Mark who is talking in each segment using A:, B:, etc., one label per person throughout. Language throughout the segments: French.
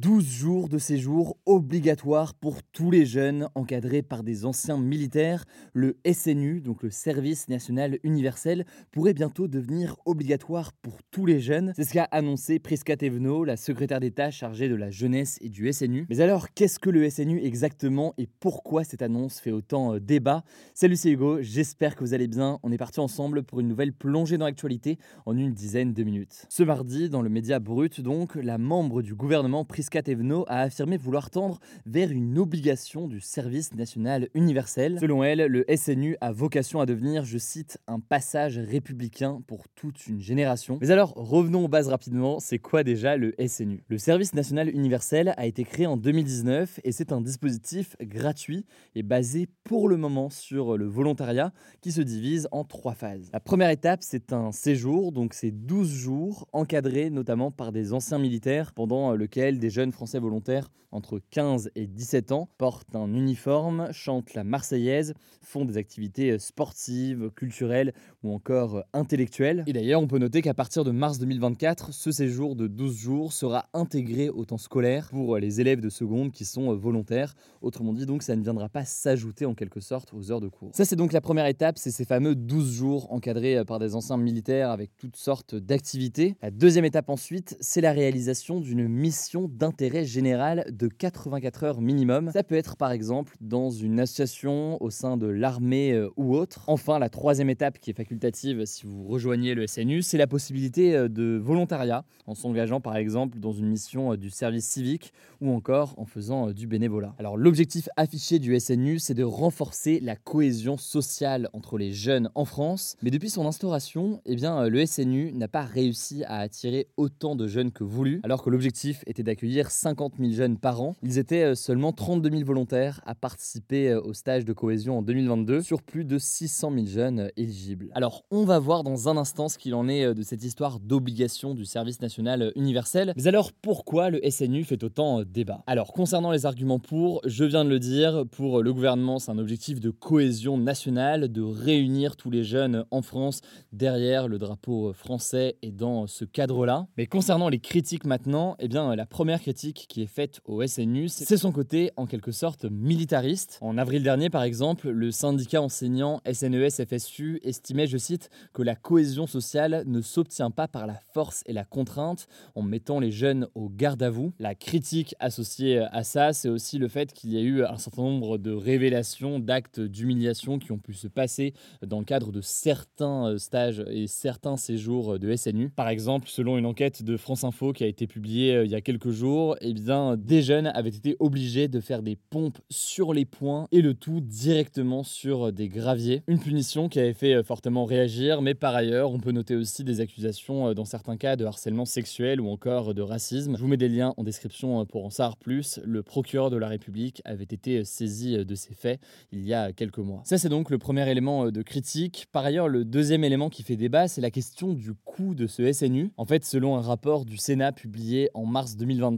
A: 12 jours de séjour obligatoires pour tous les jeunes encadrés par des anciens militaires. Le SNU, donc le Service National Universel, pourrait bientôt devenir obligatoire pour tous les jeunes. C'est ce qu'a annoncé Prisca Thévenot, la secrétaire d'État chargée de la jeunesse et du SNU. Mais alors, qu'est-ce que le SNU exactement et pourquoi cette annonce fait autant euh, débat? Salut, c'est Hugo, j'espère que vous allez bien. On est parti ensemble pour une nouvelle plongée dans l'actualité en une dizaine de minutes. Ce mardi, dans le média Brut, donc, la membre du gouvernement Prisca Thévenot a affirmé vouloir tendre vers une obligation du service national universel. Selon elle, le SNU a vocation à devenir, je cite, un passage républicain pour toute une génération. Mais alors, revenons aux bases rapidement, c'est quoi déjà le SNU Le service national universel a été créé en 2019 et c'est un dispositif gratuit et basé pour le moment sur le volontariat qui se divise en trois phases. La première étape, c'est un séjour, donc c'est 12 jours encadrés notamment par des anciens militaires pendant lequel des jeunes français volontaires entre 15 et 17 ans portent un uniforme, chantent la Marseillaise, font des activités sportives, culturelles ou encore intellectuelles. Et d'ailleurs, on peut noter qu'à partir de mars 2024, ce séjour de 12 jours sera intégré au temps scolaire pour les élèves de seconde qui sont volontaires. Autrement dit, donc, ça ne viendra pas s'ajouter en quelque sorte aux heures de cours. Ça, c'est donc la première étape, c'est ces fameux 12 jours encadrés par des anciens militaires avec toutes sortes d'activités. La deuxième étape ensuite, c'est la réalisation d'une mission d'intérêt général de 84 heures minimum. Ça peut être par exemple dans une association au sein de l'armée euh, ou autre. Enfin, la troisième étape qui est facultative si vous rejoignez le SNU, c'est la possibilité euh, de volontariat en s'engageant par exemple dans une mission euh, du service civique ou encore en faisant du bénévolat. Alors l'objectif affiché du SNU, c'est de renforcer la cohésion sociale entre les jeunes en France. Mais depuis son instauration, eh bien, le SNU n'a pas réussi à attirer autant de jeunes que voulu, alors que l'objectif était d'accueillir 50 000 jeunes par an. Ils étaient euh, seulement 32 000 volontaires à participer euh, au stage de cohésion en 2022 sur plus de 600 000 jeunes euh, éligibles. Alors, on va voir dans un instant ce qu'il en est de cette histoire d'obligation du service national universel. Mais alors, pourquoi le SNU fait autant débat? Alors, concernant les arguments pour, je viens de le dire, pour le gouvernement, c'est un objectif de cohésion nationale, de réunir tous les jeunes en France derrière le drapeau français et dans ce cadre-là. Mais concernant les critiques maintenant, eh bien, la première critique qui est faite au SNU, c'est son côté en quelque sorte militariste. En avril dernier, par exemple, le syndicat enseignant SNES-FSU estimait, je cite, que la cohésion sociale ne s'obtient pas par la force et la contrainte en mettant les jeunes au garde à vous. La critique associée à ça, c'est aussi le fait qu'il y a eu un certain nombre de révélations, d'actes d'humiliation qui ont pu se passer dans le cadre de certains euh, stages et certains séjours de SNU. Par exemple, selon une enquête de France Info qui a été publiée euh, il y a quelques jours, eh bien, des jeunes avaient été obligés de faire des pompes sur les points et le tout directement sur des graviers. Une punition qui avait fait euh, fortement réagir, mais par ailleurs, on peut noter aussi des accusations euh, dans certains cas de harcèlement sexuel ou encore de racisme. Je vous mets des liens en description pour en savoir plus. Le procureur de la République avait été saisi de ces faits il y a quelques mois. Ça, c'est donc le premier élément de critique. Par ailleurs, le deuxième élément qui fait débat, c'est la question du coût de ce SNU. En fait, selon un rapport du Sénat publié en mars 2023,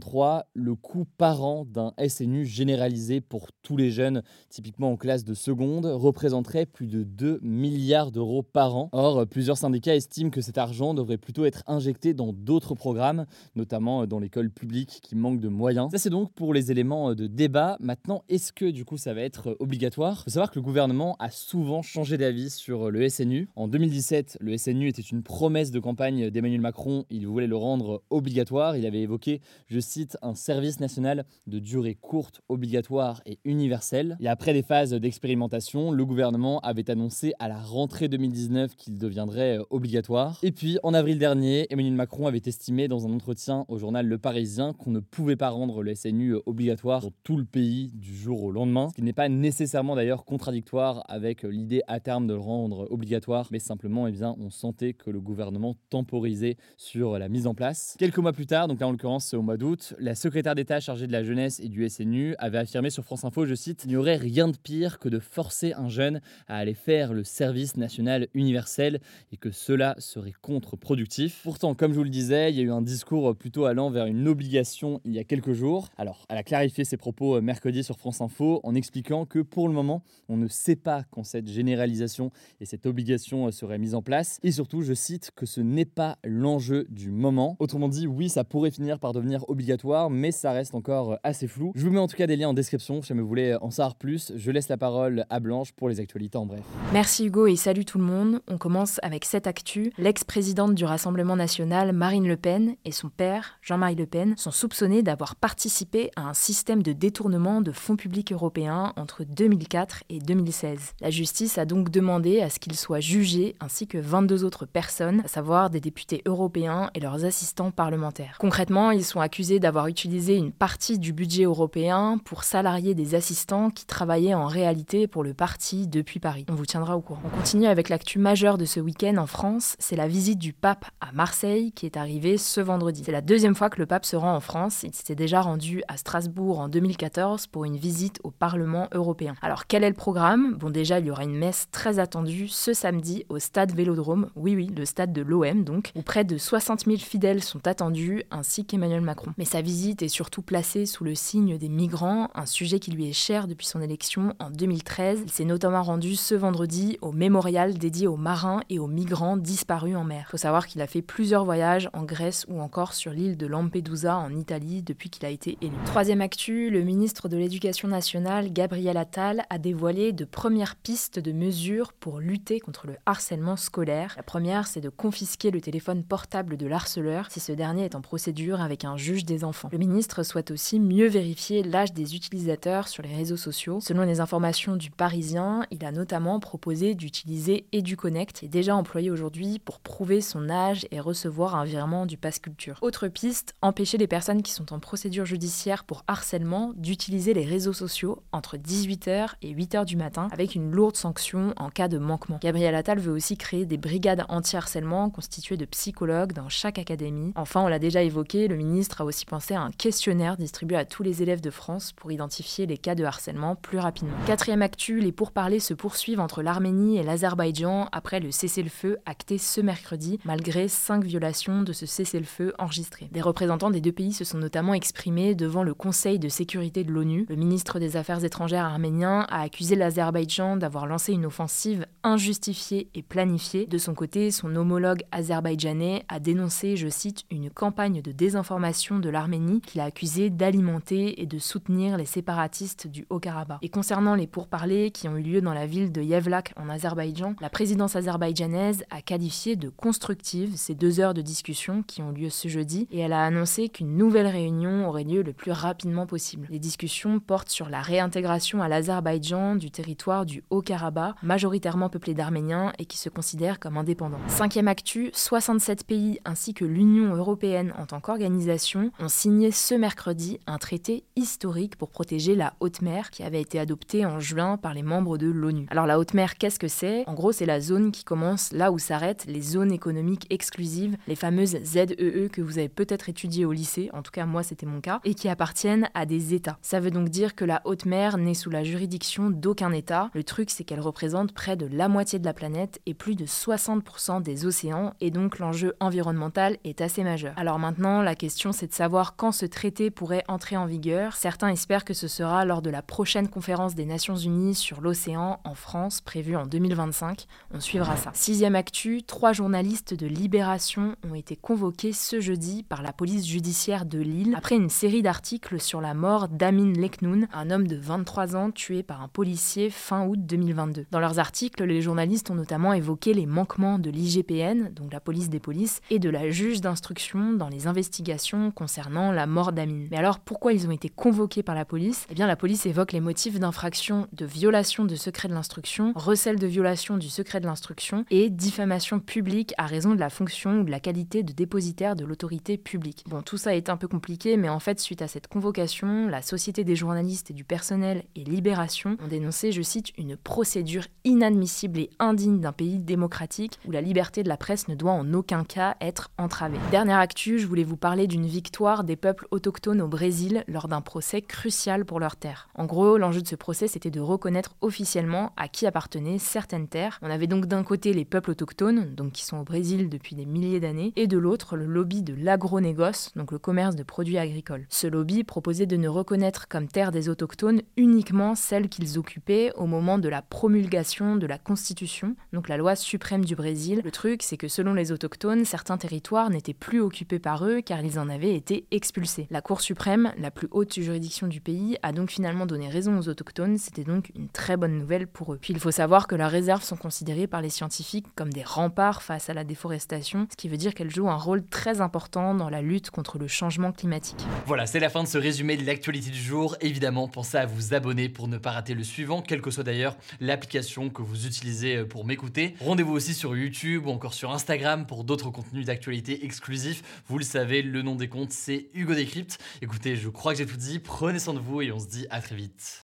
A: le coût par an d'un SNU généralisé pour tous les jeunes, typiquement en classe de seconde, représenterait plus de 2 milliards d'euros par an. Or, plusieurs syndicats estiment que cet argent devrait plutôt être injecté dans d'autres programmes, notamment dans l'école publique qui manque de moyens. Ça, c'est donc pour les éléments de débat. Maintenant, est-ce que du coup ça va être obligatoire? Il faut savoir que le gouvernement a souvent changé d'avis sur le SNU. En 2017, le SNU était une promesse de campagne d'Emmanuel Macron. Il voulait le rendre obligatoire. Il avait évoqué, je un service national de durée courte, obligatoire et universel. Et après des phases d'expérimentation, le gouvernement avait annoncé à la rentrée 2019 qu'il deviendrait euh, obligatoire. Et puis, en avril dernier, Emmanuel Macron avait estimé dans un entretien au journal Le Parisien qu'on ne pouvait pas rendre le SNU euh, obligatoire dans tout le pays du jour au lendemain, ce qui n'est pas nécessairement d'ailleurs contradictoire avec l'idée à terme de le rendre obligatoire, mais simplement, eh bien, on sentait que le gouvernement temporisait sur la mise en place. Quelques mois plus tard, donc là en l'occurrence au mois d'août, la secrétaire d'État chargée de la jeunesse et du SNU avait affirmé sur France Info, je cite, Il n'y aurait rien de pire que de forcer un jeune à aller faire le service national universel et que cela serait contre-productif. Pourtant, comme je vous le disais, il y a eu un discours plutôt allant vers une obligation il y a quelques jours. Alors, elle a clarifié ses propos euh, mercredi sur France Info en expliquant que pour le moment, on ne sait pas quand cette généralisation et cette obligation euh, seraient mises en place. Et surtout, je cite, que ce n'est pas l'enjeu du moment. Autrement dit, oui, ça pourrait finir par devenir obligatoire, mais ça reste encore euh, assez flou. Je vous mets en tout cas des liens en description si vous voulez en savoir plus. Je laisse la parole à Blanche pour les actualités en bref.
B: Merci Hugo et salut tout le monde. On commence avec cette actu. L'ex-présidente du Rassemblement national, Marine Le Pen, et son père, Jean-Marie Le Pen, sont soupçonnés d'avoir participé à un système de détournement de fonds publics européens entre 2004 et 2016. La justice a donc demandé à ce qu'ils soient jugés ainsi que 22 autres personnes, à savoir des députés européens et leurs assistants parlementaires. Concrètement, ils sont accusés d'avoir utilisé une partie du budget européen pour salarier des assistants qui travaillaient en réalité pour le parti depuis Paris. On vous tiendra au courant. On continue avec l'actu majeure de ce week-end en France, c'est la visite du pape à Marseille qui est arrivée ce vendredi. C'est la deuxième fois que le pape se rend en France. Il s'était déjà rendu à Strasbourg en 2014 pour une visite au Parlement européen. Alors quel est le programme? Bon déjà, il y aura une messe très attendue ce samedi au stade Vélodrome, oui oui, le stade de l'OM donc, où près de 60 000 fidèles sont attendus, ainsi qu'Emmanuel Macron. Sa visite est surtout placée sous le signe des migrants, un sujet qui lui est cher depuis son élection en 2013. Il s'est notamment rendu ce vendredi au mémorial dédié aux marins et aux migrants disparus en mer. Il faut savoir qu'il a fait plusieurs voyages en Grèce ou encore sur l'île de Lampedusa en Italie depuis qu'il a été élu. Troisième actu, le ministre de l'Éducation nationale, Gabriel Attal, a dévoilé de premières pistes de mesures pour lutter contre le harcèlement scolaire. La première, c'est de confisquer le téléphone portable de l'harceleur si ce dernier est en procédure avec un juge enfants. Le ministre souhaite aussi mieux vérifier l'âge des utilisateurs sur les réseaux sociaux. Selon les informations du Parisien, il a notamment proposé d'utiliser EduConnect, qui est déjà employé aujourd'hui pour prouver son âge et recevoir un virement du Pass Culture. Autre piste, empêcher les personnes qui sont en procédure judiciaire pour harcèlement d'utiliser les réseaux sociaux entre 18h et 8h du matin avec une lourde sanction en cas de manquement. Gabriel Attal veut aussi créer des brigades anti-harcèlement constituées de psychologues dans chaque académie. Enfin, on l'a déjà évoqué, le ministre a aussi pensé à un questionnaire distribué à tous les élèves de France pour identifier les cas de harcèlement plus rapidement. Quatrième actu, les pourparlers se poursuivent entre l'Arménie et l'Azerbaïdjan après le cessez-le-feu acté ce mercredi, malgré cinq violations de ce cessez-le-feu enregistré. Des représentants des deux pays se sont notamment exprimés devant le Conseil de sécurité de l'ONU. Le ministre des Affaires étrangères arménien a accusé l'Azerbaïdjan d'avoir lancé une offensive injustifiée et planifiée. De son côté, son homologue azerbaïdjanais a dénoncé, je cite, une campagne de désinformation de l'Arménie qu'il a accusé d'alimenter et de soutenir les séparatistes du Haut-Karabakh. Et concernant les pourparlers qui ont eu lieu dans la ville de Yevlak en Azerbaïdjan, la présidence azerbaïdjanaise a qualifié de constructive ces deux heures de discussion qui ont lieu ce jeudi et elle a annoncé qu'une nouvelle réunion aurait lieu le plus rapidement possible. Les discussions portent sur la réintégration à l'Azerbaïdjan du territoire du Haut-Karabakh, majoritairement peuplé d'Arméniens et qui se considère comme indépendant. Cinquième actu, 67 pays ainsi que l'Union européenne en tant qu'organisation ont signé ce mercredi un traité historique pour protéger la haute mer qui avait été adopté en juin par les membres de l'ONU. Alors la haute mer, qu'est-ce que c'est? En gros, c'est la zone qui commence là où s'arrêtent les zones économiques exclusives, les fameuses ZEE e que vous avez peut-être étudiées au lycée, en tout cas moi c'était mon cas, et qui appartiennent à des États. Ça veut donc dire que la haute mer n'est sous la juridiction d'aucun État. Le truc, c'est qu'elle représente près de la moitié de la planète et plus de 60% des océans, et donc l'enjeu environnemental est assez majeur. Alors maintenant, la question c'est de savoir quand ce traité pourrait entrer en vigueur. Certains espèrent que ce sera lors de la prochaine conférence des Nations Unies sur l'océan en France, prévue en 2025. On suivra ça. Sixième actu, trois journalistes de Libération ont été convoqués ce jeudi par la police judiciaire de Lille après une série d'articles sur la mort d'Amin Leknoun, un homme de 23 ans tué par un policier fin août 2022. Dans leurs articles, les journalistes ont notamment évoqué les manquements de l'IGPN, donc la police des polices, et de la juge d'instruction dans les investigations concernant concernant la mort d'Amine. Mais alors pourquoi ils ont été convoqués par la police? Eh bien la police évoque les motifs d'infraction de violation de secret de l'instruction, recel de violation du secret de l'instruction et diffamation publique à raison de la fonction ou de la qualité de dépositaire de l'autorité publique. Bon, tout ça est un peu compliqué, mais en fait, suite à cette convocation, la Société des journalistes et du personnel et Libération ont dénoncé, je cite, une procédure inadmissible et indigne d'un pays démocratique où la liberté de la presse ne doit en aucun cas être entravée. Dernière actu, je voulais vous parler d'une victoire des peuples autochtones au Brésil lors d'un procès crucial pour leur terre. En gros, l'enjeu de ce procès, c'était de reconnaître officiellement à qui appartenaient certaines terres. On avait donc d'un côté les peuples autochtones, donc qui sont au Brésil depuis des milliers d'années, et de l'autre le lobby de l'agronégoce, donc le commerce de produits agricoles. Ce lobby proposait de ne reconnaître comme terre des autochtones uniquement celles qu'ils occupaient au moment de la promulgation de la Constitution, donc la loi suprême du Brésil. Le truc, c'est que selon les autochtones, certains territoires n'étaient plus occupés par eux car ils en avaient été expulsés. La Cour suprême, la plus haute juridiction du pays, a donc finalement donné raison aux autochtones, c'était donc une très bonne nouvelle pour eux. Puis il faut savoir que leurs réserves sont considérées par les scientifiques comme des remparts face à la déforestation, ce qui veut dire qu'elles jouent un rôle très important dans la lutte contre le changement climatique.
A: Voilà, c'est la fin de ce résumé de l'actualité du jour. Évidemment, pensez à vous abonner pour ne pas rater le suivant, quelle que soit d'ailleurs l'application que vous utilisez pour m'écouter. Rendez-vous aussi sur YouTube ou encore sur Instagram pour d'autres contenus d'actualité exclusifs. Vous le savez, le nom des comptes, c'est Hugo Décrypte. Écoutez, je crois que j'ai tout dit. Prenez soin de vous et on se dit à très vite.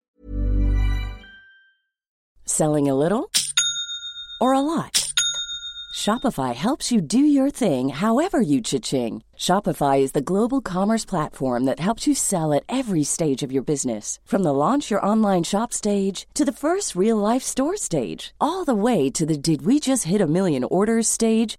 C: Selling a little or a lot? Shopify helps you do your thing however you cha-ching. Shopify is the global commerce platform that helps you sell at every stage of your business. From the launch your online shop stage to the first real life store stage, all the way to the did we just hit a million orders stage.